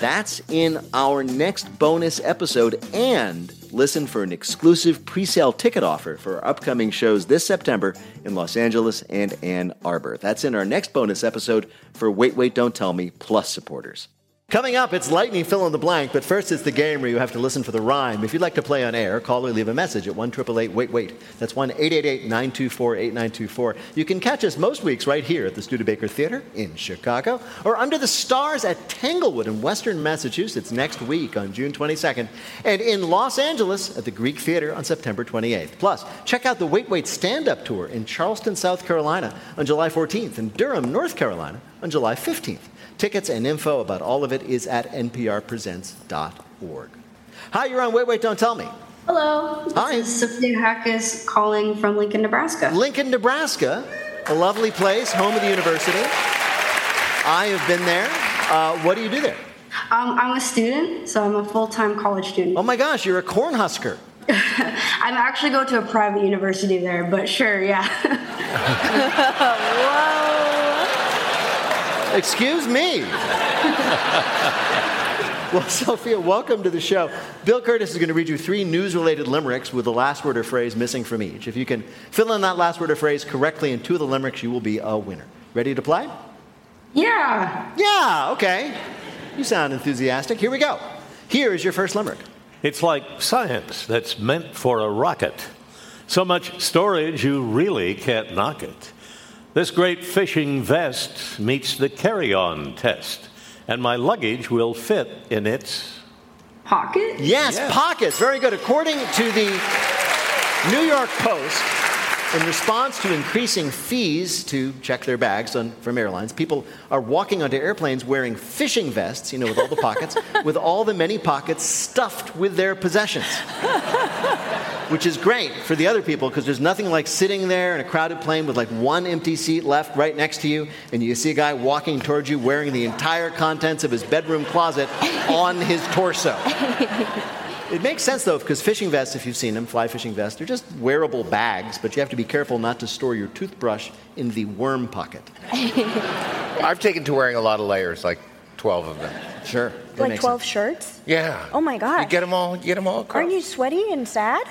That's in our next bonus episode. And listen for an exclusive pre sale ticket offer for our upcoming shows this September in Los Angeles and Ann Arbor. That's in our next bonus episode for Wait, Wait, Don't Tell Me Plus supporters. Coming up, it's lightning fill in the blank, but first it's the game where you have to listen for the rhyme. If you'd like to play on air, call or leave a message at 1 Wait Wait. That's 1 924 8924. You can catch us most weeks right here at the Studebaker Theater in Chicago or under the stars at Tanglewood in Western Massachusetts next week on June 22nd and in Los Angeles at the Greek Theater on September 28th. Plus, check out the Wait Wait stand up tour in Charleston, South Carolina on July 14th and Durham, North Carolina on July 15th. Tickets and info about all of it is at nprpresents.org. Hi, you're on Wait, Wait, Don't Tell Me. Hello. Hi. This is Sophia Hackus calling from Lincoln, Nebraska. Lincoln, Nebraska, a lovely place, home of the university. I have been there. Uh, what do you do there? Um, I'm a student, so I'm a full time college student. Oh my gosh, you're a cornhusker. *laughs* I'm actually going to a private university there, but sure, yeah. *laughs* *laughs* Excuse me. well, *laughs* Sophia, welcome to the show. Bill Kurtis is going to read you three news related limericks with the last word or phrase missing from each. If you can fill in that last word or phrase correctly in two of the limericks, you will be a winner. Ready to play? Yeah. Yeah, okay. You sound enthusiastic. Here we go. Here is your first limerick. It's like science that's meant for a rocket. So much storage, you really can't knock it. This great fishing vest meets the carry on test, and my luggage will fit in its. Pocket? Yes, pockets. Very good. According to the New York Post, in response to increasing fees to check their bags on, from airlines, people are walking onto airplanes wearing fishing vests, you know, with all the pockets, *laughs* with all the many pockets stuffed with their possessions. *laughs* Which is great for the other people because there's nothing like sitting there in a crowded plane with like one empty seat left right next to you, and you see a guy walking towards you wearing the entire contents of his bedroom closet on his torso. *laughs* It makes sense though, because fishing vests, if you've seen them, fly fishing vests, they're just wearable bags, but you have to be careful not to store your toothbrush in the worm pocket. *laughs* I've taken to wearing a lot of layers, like 12 of them. Sure. Like 12 shirts? Yeah. Oh my God. You get them all, you get them all across. Aren't you sweaty and sad?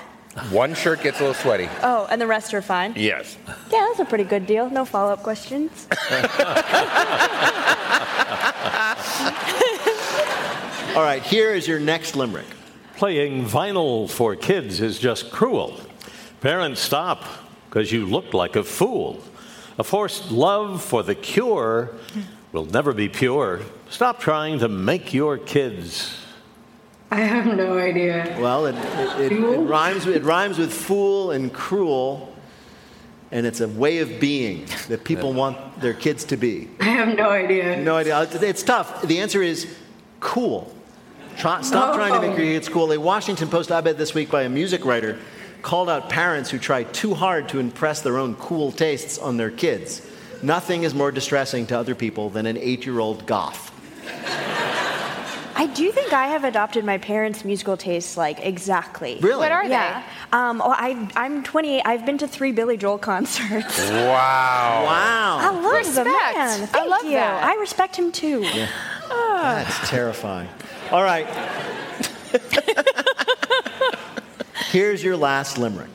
One shirt gets a little sweaty. Oh, and the rest are fine? Yes. Yeah, that's a pretty good deal. No follow up questions. *laughs* All right, here is your next limerick. Playing vinyl for kids is just cruel. Parents, stop, because you look like a fool. A forced love for the cure will never be pure. Stop trying to make your kids. I have no idea. Well, it, it, it, it rhymes, it rhymes with fool and cruel, and it's a way of being that people want their kids to be. I have no idea. No idea. It's tough. The answer is cool. Try, stop trying to make your kids cool. A Washington Post op-ed this week by a music writer called out parents who try too hard to impress their own cool tastes on their kids. Nothing is more distressing to other people than an eight-year-old goth. I do think I have adopted my parents' musical tastes like exactly. Really? What are yeah. Um, well, I, I'm 28. I've been to three Billy Joel concerts. *laughs* Wow. Wow. I Wow. love the Respect. man. I love you. that. I respect him too. Yeah. Ah. That's terrifying. All right. Here's your last limerick.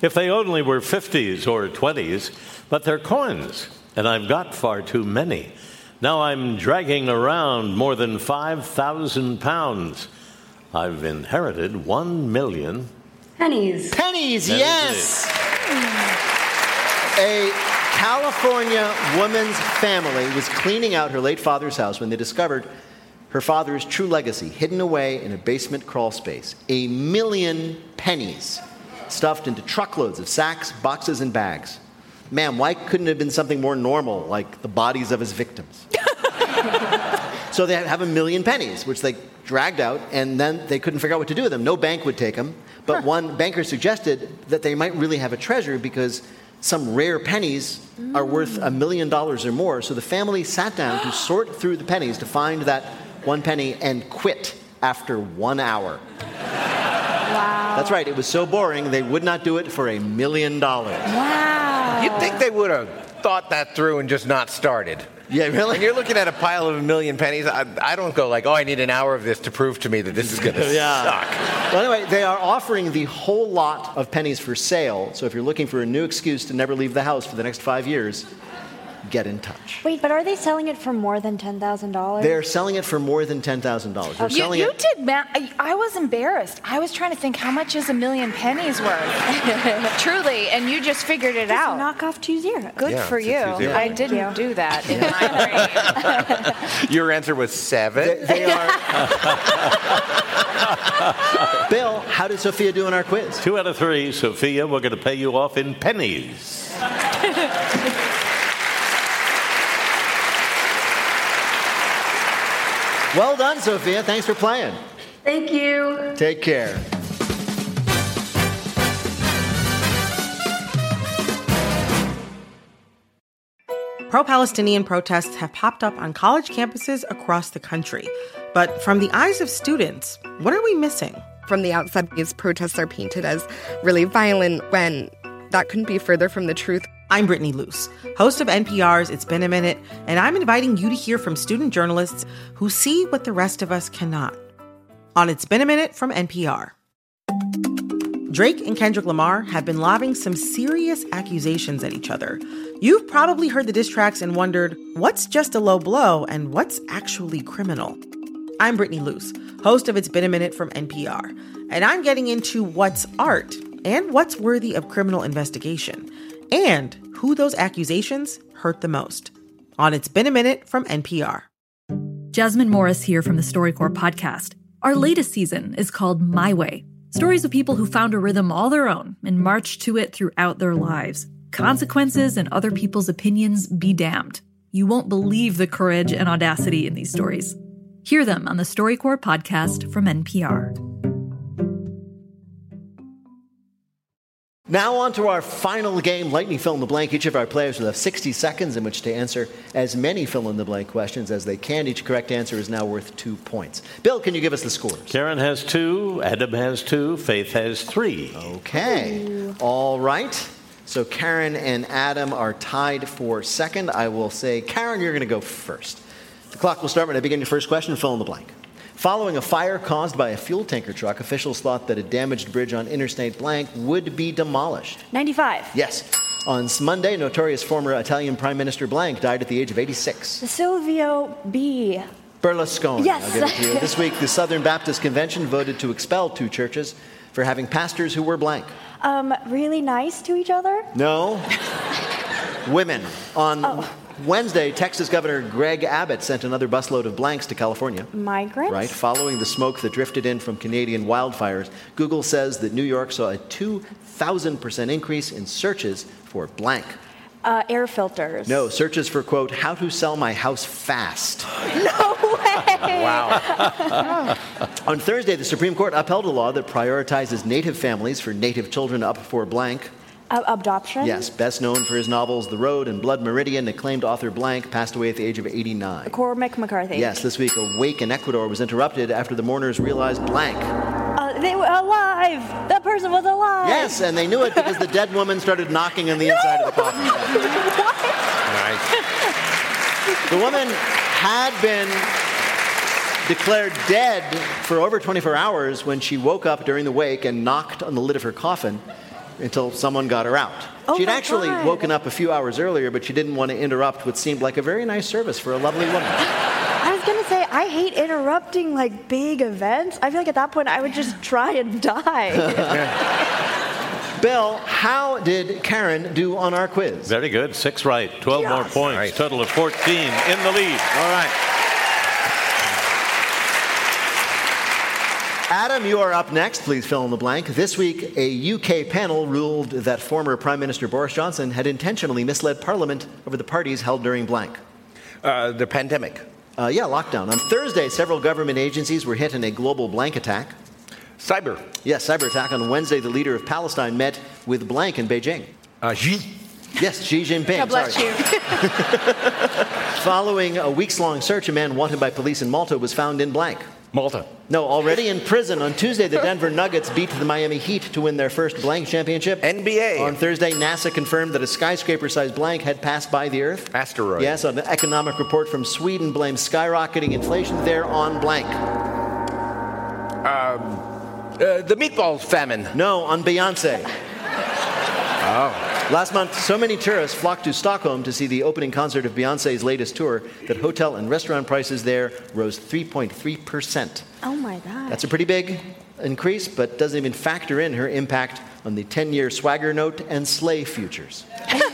If they only were 50s or 20s, but they're coins, and I've got far too many. Now I'm dragging around more than 5,000 pounds. I've inherited 1 million. Pennies. Pennies, That is yes. Eh? A California woman's family was cleaning out her late father's house when they discovered her father's true legacy hidden away in a basement crawl space. A million pennies stuffed into truckloads of sacks, boxes, and bags. Ma'am, why couldn't it have been something more normal, like the bodies of his victims? *laughs* so they have a million pennies, which they dragged out, and then they couldn't figure out what to do with them. No bank would take them, but one banker suggested that they might really have a treasure because some rare pennies are worth a million dollars or more. So the family sat down to sort through the pennies to find that one penny and quit after one hour. Wow. That's right, it was so boring they would not do it for a million dollars. Wow. You'd think they would have thought that through and just not started. Yeah, really? When you're looking at a pile of a million pennies, I, I don't go like, oh, I need an hour of this to prove to me that this is going *laughs* to Yeah. suck. Well, anyway, they are offering the whole lot of pennies for sale. So if you're looking for a new excuse to never leave the house for the next five years, get in touch. Wait, but are they selling it for more than $10,000? They're selling it for more than $10,000. They're You, selling you it. did, man. I, I was embarrassed. I was trying to think how much is a million pennies worth. *laughs* Truly, and you just figured it Just out. knock off two zeros. Good Yeah, for you. two zero. I didn't you. do that in my brain. *laughs* Your answer was seven. They, they are. *laughs* Bill, how did Sophia do in our quiz? Two out of three, Sophia. We're going to pay you off in pennies. Well done, Sophia. Thanks for playing. Thank you. Take care. Pro Palestinian protests have popped up on college campuses across the country. But from the eyes of students, what are we missing? From the outside, these protests are painted as really violent when that couldn't be further from the truth. I'm Brittany Luce, host of NPR's It's Been a Minute, and I'm inviting you to hear from student journalists who see what the rest of us cannot. On It's Been a Minute from NPR. Drake and Kendrick Lamar have been lobbing some serious accusations at each other. You've probably heard the diss tracks and wondered what's just a low blow and what's actually criminal. I'm Brittany Luce, host of It's Been a Minute from NPR, and I'm getting into what's art and what's worthy of criminal investigation, and who those accusations hurt the most. On It's Been a Minute from NPR. Jasmine Morris here from the StoryCorps podcast. Our latest season is called My Way stories of people who found a rhythm all their own and marched to it throughout their lives. Consequences and other people's opinions be damned. You won't believe the courage and audacity in these stories. Hear them on the StoryCorps podcast from NPR. Now on to our final game, Lightning Fill in the Blank. Each of our players will have 60 seconds in which to answer as many fill in the blank questions as they can. Each correct answer is now worth two points. Bill, can you give us the scores? Karen has two, Adam has two, Faith has three. Okay. All right. So Karen and Adam are tied for second. I will say, Karen, you're going to go first. The clock will start when I begin your first question. Fill in the blank. Following a fire caused by a fuel tanker truck, officials thought that a damaged bridge on Interstate Blank would be demolished. 95. Yes. On Monday, notorious former Italian Prime Minister Blank died at the age of 86. Silvio B. Berlusconi. Yes. I'll give it to you. This week, the Southern Baptist Convention voted to expel two churches for having pastors who were blank. Um, really nice to each other? No. *laughs* Women. On Wednesday, Texas Governor Greg Abbott sent another busload of blanks to California. Migrants? Right, following the smoke that drifted in from Canadian wildfires, Google says that New York saw a 2,000% increase in searches for blank. Uh, air filters. No, searches for, quote, how to sell my house fast. *laughs* No way! Wow. On Thursday, the Supreme Court upheld a law that prioritizes native families for native children up for blank. Uh, adoption? Yes, best known for his novels The Road and Blood Meridian, acclaimed author Blank passed away at the age of 89. Cormac McCarthy. Yes, this week a wake in Ecuador was interrupted after the mourners realized Blank. Uh, they were alive! That person was alive! Yes, and they knew it because the dead woman started knocking on the inside of the coffin. *laughs* The woman had been declared dead for over 24 hours when she woke up during the wake and knocked on the lid of her coffin until someone got her out. Oh She'd actually God. woken up a few hours earlier, but she didn't want to interrupt what seemed like a very nice service for a lovely woman. *laughs* I was gonna say, I hate interrupting like big events. I feel like at that point I would just try and die. *laughs* Bill, how did Karen do on our quiz? Very good. Six right. 12 more points. Total of 14 in the lead. All right. Adam, you are up next. Please fill in the blank. This week, a UK panel ruled that former Prime Minister Boris Johnson had intentionally misled Parliament over the parties held during blank. Uh, the pandemic. Uh, yeah, lockdown. On Thursday, several government agencies were hit in a global blank attack. Cyber. Yes, cyber attack. On Wednesday, the leader of Palestine met with blank in Beijing. Uh, Xi. Yes, Xi Jinping. God bless sorry. you. *laughs* Following a weeks long search, a man wanted by police in Malta was found in blank. Malta. No, already in prison. On Tuesday, the Denver Nuggets beat the Miami Heat to win their first blank championship. NBA. On Thursday, NASA confirmed that a skyscraper sized blank had passed by the Earth. Asteroid. Yes, an economic report from Sweden blames skyrocketing inflation there on blank. Um, uh, the meatball famine. No, on Beyonce. Oh. Last month, so many tourists flocked to Stockholm to see the opening concert of Beyonce's latest tour that hotel and restaurant prices there rose 3.3%. oh my god. That's a pretty big increase, but doesn't even factor in her impact on the 10 year swagger note and sleigh futures. *laughs*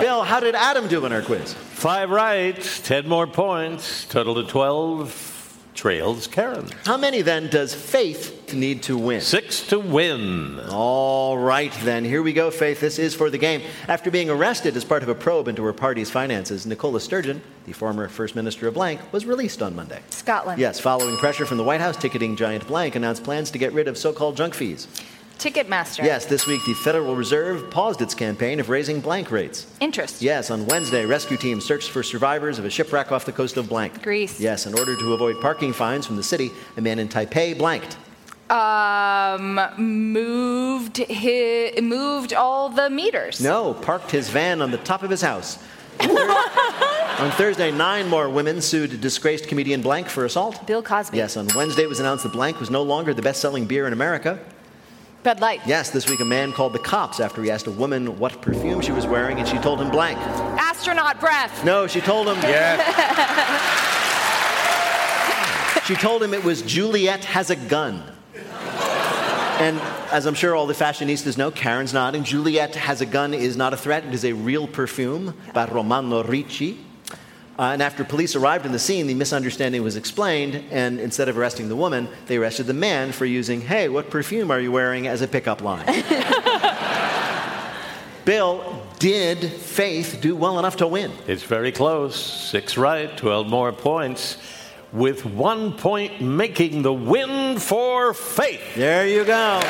Bill, how did Adam do in our quiz? Five right. 10 more points. Total of 12. Trails Karen. How many then does Faith need to win? Six to win. All right, then. Here we go, Faith. This is for the game. After being arrested as part of a probe into her party's finances, Nicola Sturgeon, the former First Minister of Blank, was released on Monday. Scotland. Yes, following pressure from the White House, ticketing giant Blank announced plans to get rid of so called junk fees. Ticketmaster. Yes, this week the Federal Reserve paused its campaign of raising blank rates. Interest. Yes, on Wednesday, rescue teams searched for survivors of a shipwreck off the coast of blank. Greece. Yes, in order to avoid parking fines from the city, a man in Taipei blanked. Um, moved his, moved all the meters. No, parked his van on the top of his house. *laughs* on Thursday, nine more women sued disgraced comedian Blank for assault. Bill Cosby. Yes, on Wednesday it was announced that Blank was no longer the best selling beer in America. Bud Light. Yes, this week a man called the cops after he asked a woman what perfume she was wearing and she told him blank. Astronaut breath. No, she told him. Yeah. *laughs* She told him it was Juliet has a gun. And as I'm sure all the fashionistas know, Karen's nodding. Juliet has a gun is not a threat. It is a real perfume by Romano Ricci. Uh, and after police arrived on the scene, the misunderstanding was explained, and instead of arresting the woman, they arrested the man for using, hey, what perfume are you wearing as a pickup line? *laughs* Bill, did Faith do well enough to win? It's very close. Six right, 12 more points, with one point making the win for Faith. There you go.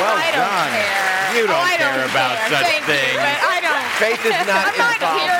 Well I don't done. care. You don't Oh, I care don't about care. such Thank you, things. but I don't. Faith is *laughs* not I'm not involved. here to win.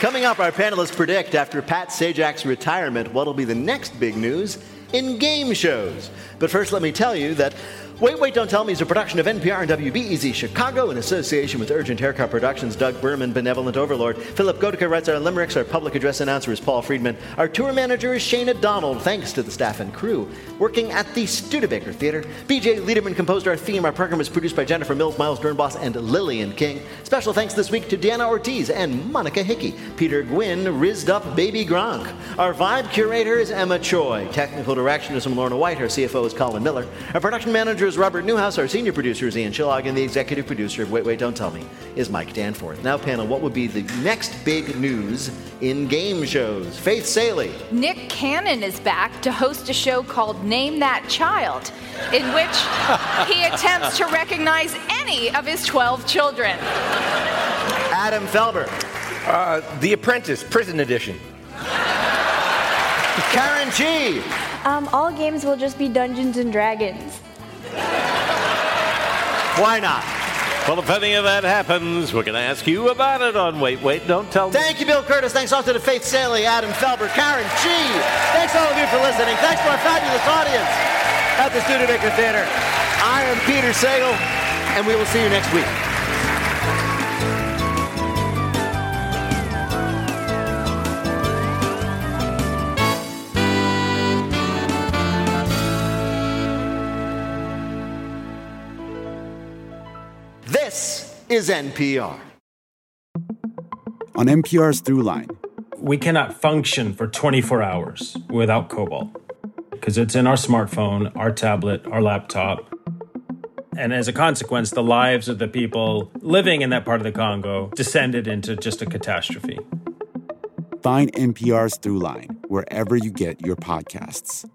Coming up, our panelists predict after Pat Sajak's retirement what'll be the next big news in game shows. But first, let me tell you that Wait, Wait, Don't Tell Me is a production of NPR and WBEZ Chicago in association with Urgent Haircut Productions, Doug Berman, Benevolent Overlord. Philipp Goedicke writes our limericks. Our public address announcer is Paul Friedman. Our tour manager is Shayna Donald, thanks to the staff and crew working at the Studebaker Theater. BJ Liederman composed our theme. Our program was produced by Jennifer Mills, Miles Doornbos, and Lillian King. Special thanks this week to Deanna Ortiz and Monica Hickey. Peter Gwinn rizzed up Baby Gronk. Our vibe curator is Emma Choi. Technical direction is from Lorna White. Our CFO is Colin Miller. Our production manager is Robert Newhouse. Our senior producer is Ian Chillag. And the executive producer of Wait, Wait, Don't Tell Me is Mike Danforth. Now, panel, what would be the next big news in game shows? Faith Salie. Nick Cannon is back to host a show called Name That Child, in which *laughs* he attempts to recognize any of his 12 children. Adam Felber. Uh, the Apprentice, Prison Edition. Karen Chee. Um, all games will just be Dungeons and Dragons. Why not? Well, if any of that happens, we're going to ask you about it on Wait, Wait, Don't Tell Me. Thank you, Bill Kurtis. Thanks also to Faith Salie, Adam Felber, Karen Chee. Thanks all of you for listening. Thanks to our fabulous audience at the Studebaker Theater. I am Peter Sagal, and we will see you next week. Is NPR. On NPR's Throughline, We cannot function for 24 hours without cobalt because it's in our smartphone, our tablet, our laptop. And as a consequence, the lives of the people living in that part of the Congo descended into just a catastrophe. find NPR's Throughline wherever you get your podcasts.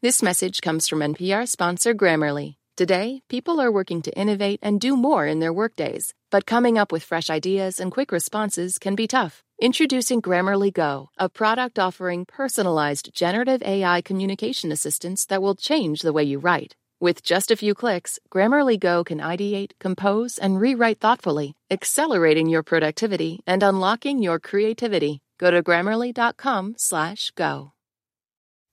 This message comes from NPR sponsor Grammarly. Today, people are working to innovate and do more in their workdays, but coming up with fresh ideas and quick responses can be tough. Introducing Grammarly Go, a product offering personalized generative AI communication assistance that will change the way you write. With just a few clicks, Grammarly Go can ideate, compose, and rewrite thoughtfully, accelerating your productivity and unlocking your creativity. Go to grammarly.com/go.